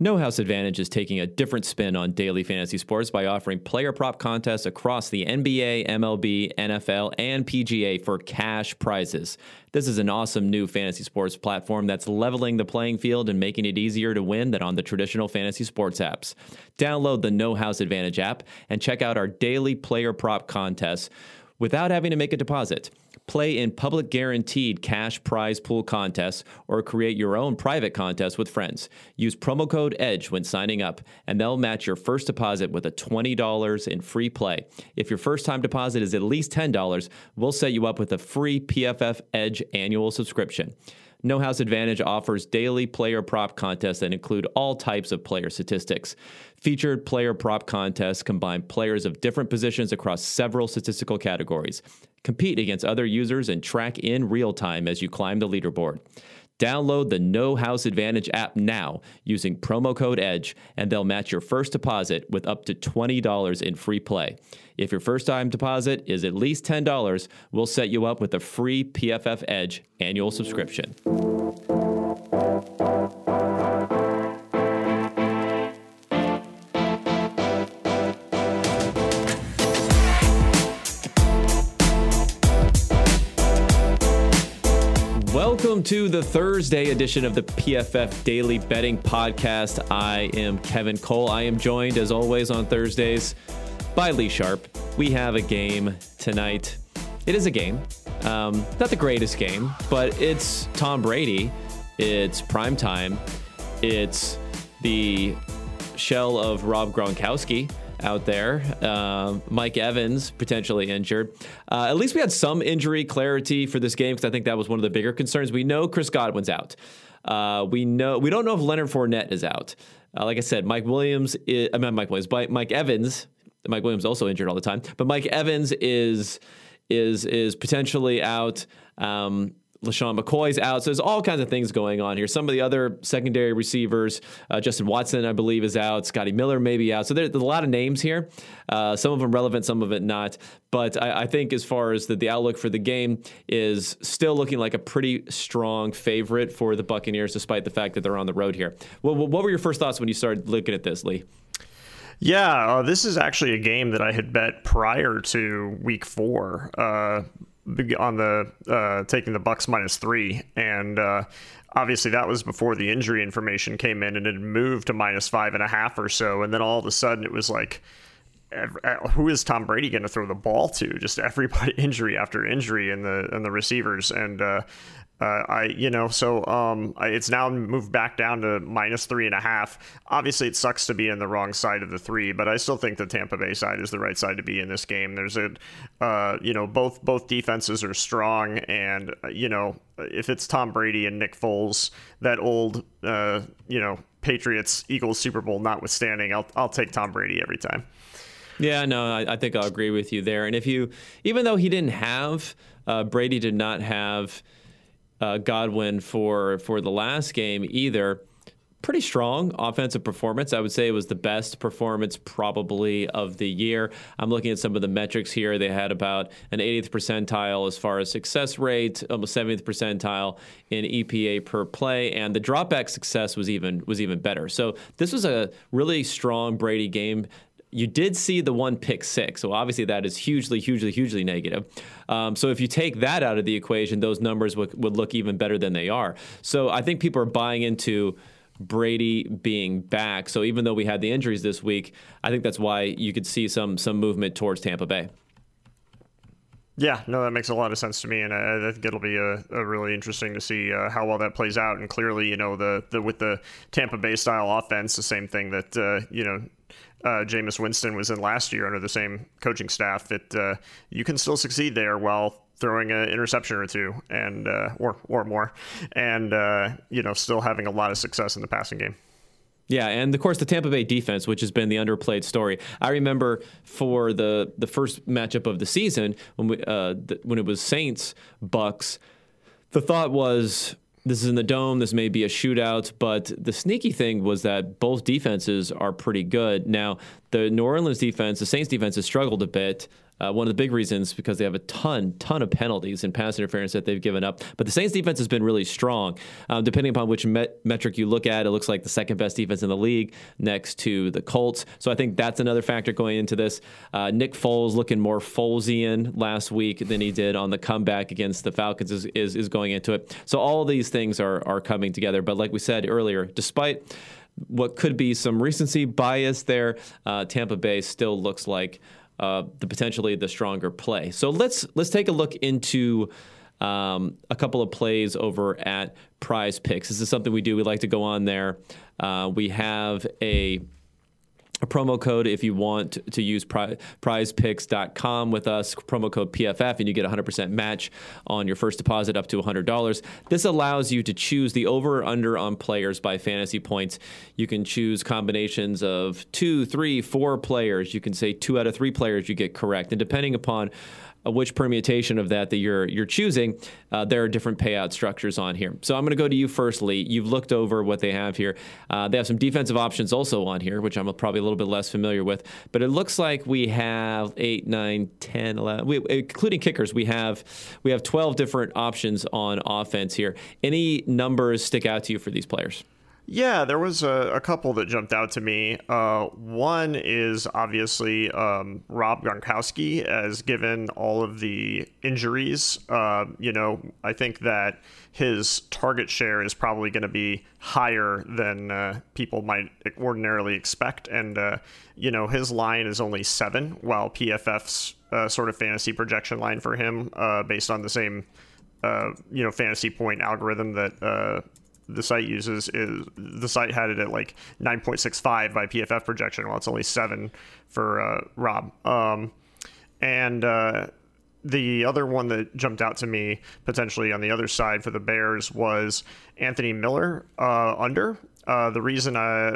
No House Advantage is taking a different spin on daily fantasy sports by offering player prop contests across the NBA, MLB, NFL, and PGA for cash prizes. This is an awesome new fantasy sports platform that's leveling the playing field and making it easier to win than on the traditional fantasy sports apps. Download the No House Advantage app and check out our daily player prop contests without having to make a deposit. Play in public guaranteed cash prize pool contests or create your own private contest with friends. Use promo code EDGE when signing up, and they'll match your first deposit with a $20 in free play. If your first time deposit is at least $10, we'll set you up with a free PFF Edge annual subscription. No House Advantage offers daily player prop contests that include all types of player statistics. Featured player prop contests combine players of different positions across several statistical categories. Compete against other users and track in real time as you climb the leaderboard. Download the No House Advantage app now using promo code EDGE, and they'll match your first deposit with up to $20 in free play. If your first time deposit is at least $10, we'll set you up with a free PFF Edge annual subscription. Welcome to the Thursday edition of the PFF Daily Betting Podcast. I am Kevin Cole. I am joined, as always, on Thursdays by Lee Sharp. We have a game tonight. It is a game. Um, not the greatest game, but it's Tom Brady. It's prime time. It's the shell of Rob Gronkowski out there. Uh, Mike Evans potentially injured. Uh, at least we had some injury clarity for this game because I think that was one of the bigger concerns. We know Chris Godwin's out. Uh, we know we don't know if Leonard Fournette is out. Uh, like I said, Mike Williams. Is, I mean, Mike Williams, but Mike Evans. Mike Williams also injured all the time, but Mike Evans is is is potentially out. Um, LeSean McCoy's out. So there's all kinds of things going on here. Some of the other secondary receivers, uh, Justin Watson, I believe, is out. Scotty Miller may be out. So there's a lot of names here. Uh, some of them relevant, some of it not. But I, I think as far as the, the outlook for the game is still looking like a pretty strong favorite for the Buccaneers, despite the fact that they're on the road here. Well, what were your first thoughts when you started looking at this, Lee? Yeah, uh, this is actually a game that I had bet prior to week four. Uh, on the uh, taking the Bucks minus three, and uh, obviously that was before the injury information came in, and it moved to minus five and a half or so, and then all of a sudden it was like. Uh, who is Tom Brady going to throw the ball to? Just everybody injury after injury in the in the receivers, and uh, uh, I, you know, so um, it's now moved back down to minus three and a half. Obviously, it sucks to be in the wrong side of the three, but I still think the Tampa Bay side is the right side to be in this game. There's a, uh, you know, both both defenses are strong, and uh, you know, if it's Tom Brady and Nick Foles, that old, uh, you know, Patriots Eagles Super Bowl notwithstanding, I'll I'll take Tom Brady every time. Yeah, no, I, I think I'll agree with you there. And if you, even though he didn't have, uh, Brady did not have uh, Godwin for for the last game either. Pretty strong offensive performance. I would say it was the best performance probably of the year. I'm looking at some of the metrics here. They had about an 80th percentile as far as success rate, almost 70th percentile in EPA per play, and the dropback success was even was even better. So this was a really strong Brady game you did see the one pick six. So obviously that is hugely, hugely, hugely negative. Um, so if you take that out of the equation, those numbers would, would look even better than they are. So I think people are buying into Brady being back. So even though we had the injuries this week, I think that's why you could see some some movement towards Tampa Bay. Yeah, no, that makes a lot of sense to me, and I, I think it'll be a, a really interesting to see uh, how well that plays out. And clearly, you know, the, the with the Tampa Bay style offense, the same thing that uh, you know uh, Jameis Winston was in last year under the same coaching staff, that uh, you can still succeed there while throwing an interception or two and uh, or or more, and uh, you know still having a lot of success in the passing game. Yeah, and of course the Tampa Bay defense, which has been the underplayed story. I remember for the the first matchup of the season when we uh, th- when it was Saints Bucks, the thought was this is in the dome. This may be a shootout, but the sneaky thing was that both defenses are pretty good. Now, the New Orleans defense, the Saints defense has struggled a bit. Uh, one of the big reasons because they have a ton, ton of penalties and pass interference that they've given up. But the Saints defense has been really strong. Um, depending upon which met- metric you look at, it looks like the second best defense in the league next to the Colts. So I think that's another factor going into this. Uh, Nick Foles looking more Folesian last week than he did on the comeback against the Falcons is, is, is going into it. So all these things are, are coming together. But like we said earlier, despite what could be some recency bias there, uh, Tampa Bay still looks like uh, the potentially the stronger play. So let's let's take a look into um, a couple of plays over at Prize Picks. This is something we do. We like to go on there. Uh, we have a a promo code if you want to use pri- prizepicks.com with us, promo code PFF, and you get 100% match on your first deposit up to $100. This allows you to choose the over or under on players by fantasy points. You can choose combinations of two, three, four players. You can say two out of three players you get correct. And depending upon which permutation of that that you're you're choosing, uh, there are different payout structures on here. So I'm going to go to you first, Lee. You've looked over what they have here. Uh, they have some defensive options also on here, which I'm probably a little bit less familiar with. But it looks like we have 8, 9, 10, 11, we, including kickers, we have we have 12 different options on offense here. Any numbers stick out to you for these players? Yeah, there was a, a, couple that jumped out to me. Uh, one is obviously um, Rob Gronkowski, as given all of the injuries. Uh, you know, I think that his target share is probably going to be higher than uh, people might ordinarily expect. And, uh, you know, his line is only seven, while PFF's uh, sort of fantasy projection line for him, uh, based on the same, you know, fantasy point algorithm that the site uses is the site had it at like 9.65 by PFF projection, while it's only seven for uh, Rob. Um, and uh, the other one that jumped out to me potentially on the other side for the Bears was Anthony Miller uh, under. Uh, the reason uh,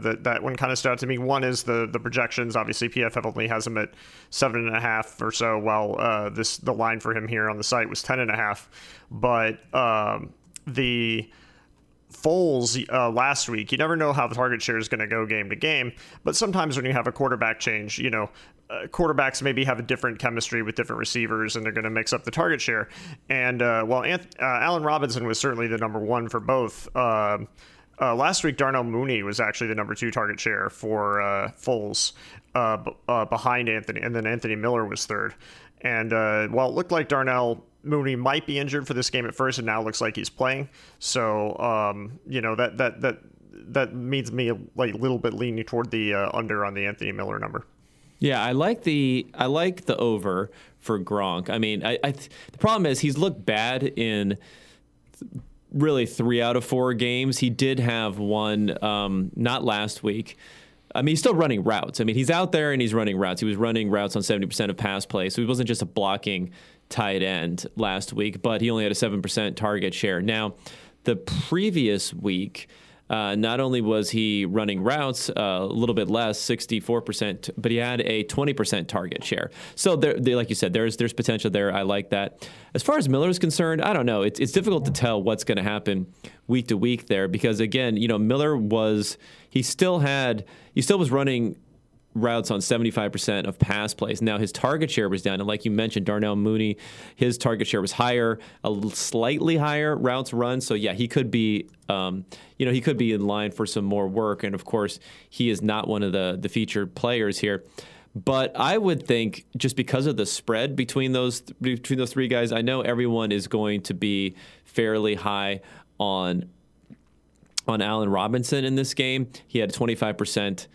that that one kind of stood out to me, one is the the projections. Obviously, PFF only has him at seven and a half or so, while uh, this the line for him here on the site was ten and a half. But um, the Foles uh, last week, you never know how the target share is going to go game to game. But sometimes when you have a quarterback change, you know, uh, quarterbacks maybe have a different chemistry with different receivers and they're going to mix up the target share. And uh, while Anth- uh, Allen Robinson was certainly the number one for both, um, uh, last week Darnell Mooney was actually the number two target share for uh, Foles b- behind Anthony, and then Anthony Miller was third. And while it looked like Darnell Mooney might be injured for this game at first, and now looks like he's playing. So, um, you know that that that that means me like a little bit leaning toward the uh, under on the Anthony Miller number. Yeah, I like the I like the over for Gronk. I mean, I, I the problem is he's looked bad in really three out of four games. He did have one um, not last week. I mean, he's still running routes. I mean, he's out there and he's running routes. He was running routes on 70% of pass plays. So he wasn't just a blocking tight end last week, but he only had a 7% target share. Now, the previous week, uh, not only was he running routes uh, a little bit less, 64%, but he had a 20% target share. So, there, they, like you said, there's there's potential there. I like that. As far as Miller is concerned, I don't know. It's, it's difficult to tell what's going to happen week to week there because, again, you know, Miller was, he still had, he still was running routes on 75% of pass plays. Now his target share was down, and like you mentioned, Darnell Mooney, his target share was higher, a slightly higher routes run. So yeah, he could be, um, you know, he could be in line for some more work. And of course, he is not one of the the featured players here. But I would think just because of the spread between those between those three guys, I know everyone is going to be fairly high on on Allen Robinson in this game. He had 25 percent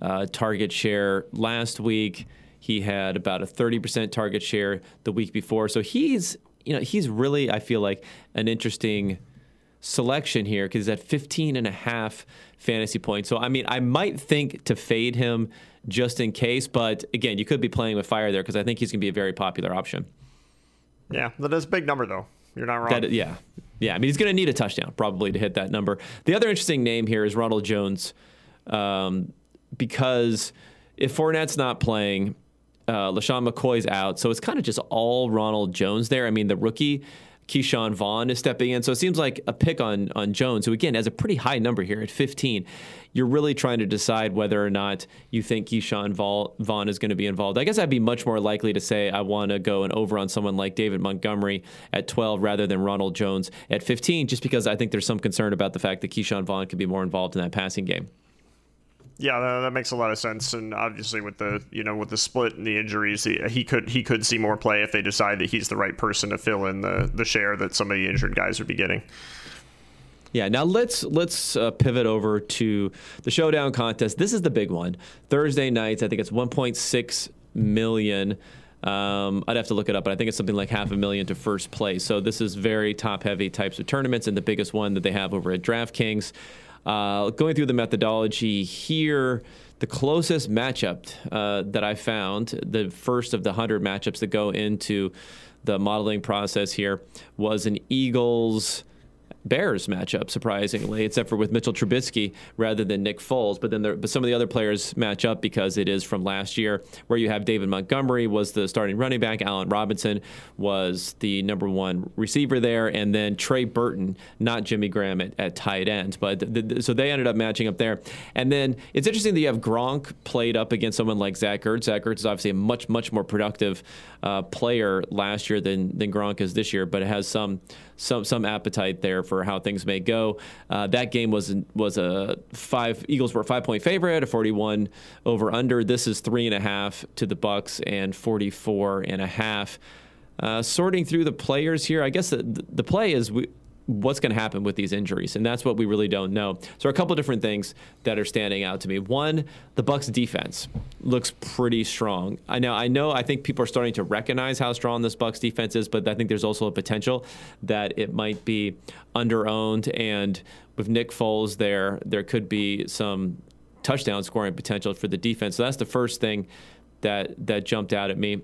uh, target share last week. He had about a 30% target share the week before. So he's, you know, he's really, I feel like, an interesting selection here because he's at 15 and a half fantasy points. So, I mean, I might think to fade him just in case, but again, you could be playing with fire there because I think he's going to be a very popular option. Yeah, that is a big number, though. You're not wrong. That, yeah. Yeah. I mean, he's going to need a touchdown probably to hit that number. The other interesting name here is Ronald Jones. Um, because if Fournette's not playing, uh, LeSean McCoy's out, so it's kind of just all Ronald Jones there. I mean, the rookie Ke'Shawn Vaughn is stepping in. So it seems like a pick on on Jones, who again has a pretty high number here at 15. You're really trying to decide whether or not you think Ke'Shawn Vaughn is going to be involved. I guess I'd be much more likely to say I want to go and over on someone like David Montgomery at 12 rather than Ronald Jones at 15, just because I think there's some concern about the fact that Ke'Shawn Vaughn could be more involved in that passing game. Yeah, that makes a lot of sense, and obviously with the you know with the split and the injuries, he, he, could he could see more play if they decide that he's the right person to fill in the the share that some of the injured guys would be getting. Yeah, now let's let's uh, pivot over to the showdown contest. This is the big one. Thursday nights, I think it's 1.6 million. Um, I'd have to look it up, but I think it's something like half a million to first place. So this is very top heavy types of tournaments, and the biggest one that they have over at DraftKings. Uh, going through the methodology here, the closest matchup uh, that I found, the first of the 100 matchups that go into the modeling process here, was an Eagles Bears matchup, surprisingly, except for with Mitchell Trubisky rather than Nick Foles. But then there, but some of the other players match up because it is from last year, where you have David Montgomery was the starting running back, Allen Robinson was the number one receiver there, and then Trey Burton, not Jimmy Graham at, at tight end. But the, the, so they ended up matching up there. And then it's interesting that you have Gronk played up against someone like Zach Ertz. Zach Ertz is obviously a much much more productive uh, player last year than than Gronk is this year, but it has some some some appetite there for how things may go. Uh, that game was was a five Eagles were a five point favorite, a 41 over under. This is three and a half to the Bucks and 44 and a half. Uh, sorting through the players here, I guess the, the play is we, what's going to happen with these injuries, and that's what we really don't know. So, a couple different things that are standing out to me. One, the Bucks' defense looks pretty strong. I know, I know, I think people are starting to recognize how strong this Bucks defense is, but I think there's also a potential that it might be underowned, and with Nick Foles there, there could be some touchdown scoring potential for the defense. So that's the first thing that that jumped out at me.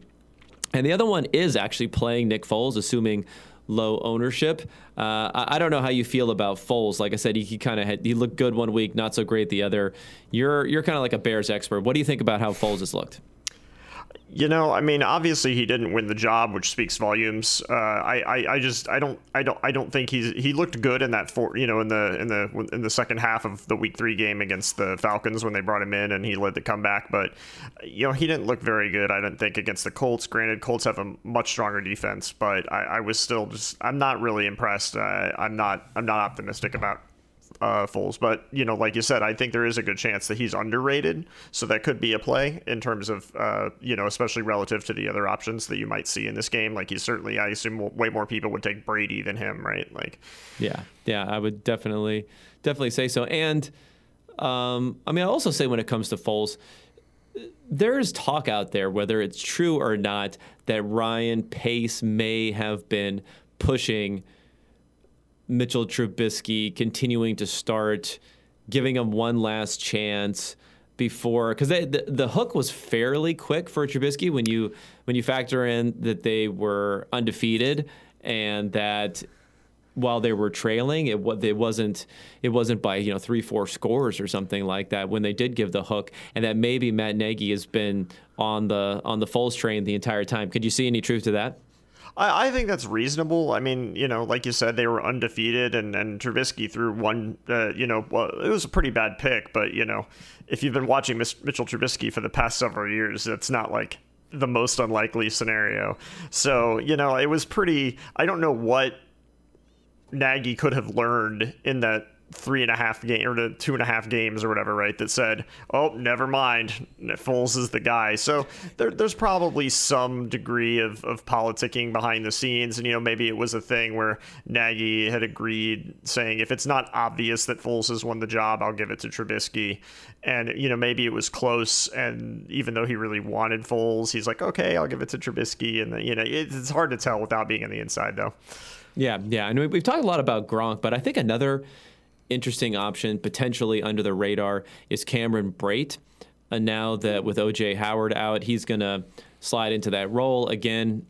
And the other one is actually playing Nick Foles, assuming low ownership. Uh, I, I, don't know how you feel about Foles. Like I said, he, he kind of he looked good one week, not so great the other. You're you're kind of like a Bears expert. What do you think about how Foles has looked? You know, I mean, obviously he didn't win the job, which speaks volumes. Uh, I, I, I just, I don't, I don't, I don't think he's he looked good in that four, you know, in the in the in the second half of the Week Three game against the Falcons when they brought him in and he led the comeback. But you know, he didn't look very good. I didn't think against the Colts. Granted, Colts have a much stronger defense, but I, I was still just, I'm not really impressed. Uh, I'm not, I'm not optimistic about uh, Foles. But you know, like you said, I think there is a good chance that he's underrated. So that could be a play in terms of uh, you know, especially relative to the other options that you might see in this game. Like he's certainly, I assume, way more people would take Brady than him, right? Like, yeah, yeah, I would definitely, definitely say so. And um, I mean, I also say when it comes to Foles. There's talk out there, whether it's true or not, that Ryan Pace may have been pushing Mitchell Trubisky continuing to start, giving him one last chance before because the, the hook was fairly quick for Trubisky when you when you factor in that they were undefeated and that while they were trailing it, it wasn't it wasn't by you know three four scores or something like that when they did give the hook. And that maybe Matt Nagy has been on the on the Foles train the entire time. Could you see any truth to that I, I think that's reasonable. I mean, you know, like you said, they were undefeated, and and Trubisky threw one. Uh, you know, well, it was a pretty bad pick, but you know, if you've been watching Mitchell Trubisky for the past several years, it's not like the most unlikely scenario. So you know, it was pretty. I don't know what Nagy could have learned in that three and a half game or two and a half games or whatever, right? That said, oh, never mind, Foles is the guy. So there, there's probably some degree of, of politicking behind the scenes, and you know maybe it was a thing where Nagy had agreed, saying if it's not obvious that Foles has won the job, I'll give it to Trubisky, and you know maybe it was close, and even though he really wanted Foles, he's like, okay, I'll give it to Trubisky, and you know it's hard to tell without being on the inside though. Yeah, yeah, and we've talked a lot about Gronk, but I think another interesting option, potentially under the radar, is Cameron Brate. And now that with OJ Howard out, he's going to slide into that role. Again,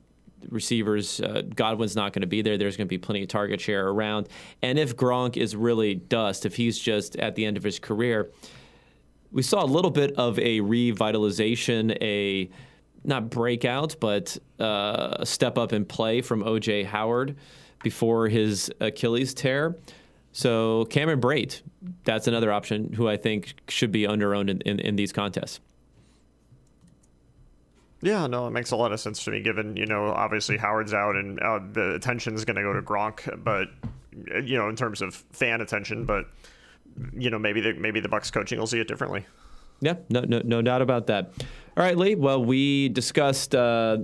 receivers, uh, Godwin's not going to be there. There's going to be plenty of target share around. And if Gronk is really dust, if he's just at the end of his career, we saw a little bit of a revitalization, a not breakout, but uh, a step up in play from OJ Howard before his Achilles tear. So Cameron Brate, that's another option who I think should be under owned in, in, in, these contests. Yeah, no, it makes a lot of sense to me. Given you know, obviously Howard's out and uh, the attention is going to go to Gronk, but you know, in terms of fan attention, but you know, maybe the maybe the Bucks coaching will see it differently. Yeah, no, no, no doubt about that. All right, Lee. Well, we discussed. Uh,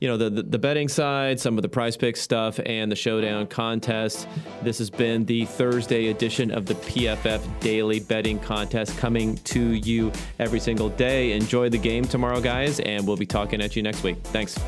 you know the, the, the betting side, some of the Prize Picks stuff, and the showdown contest. This has been the Thursday edition of the PFF Daily Betting Contest, coming to you every single day. Enjoy the game tomorrow, guys, and we'll be talking at you next week. Thanks.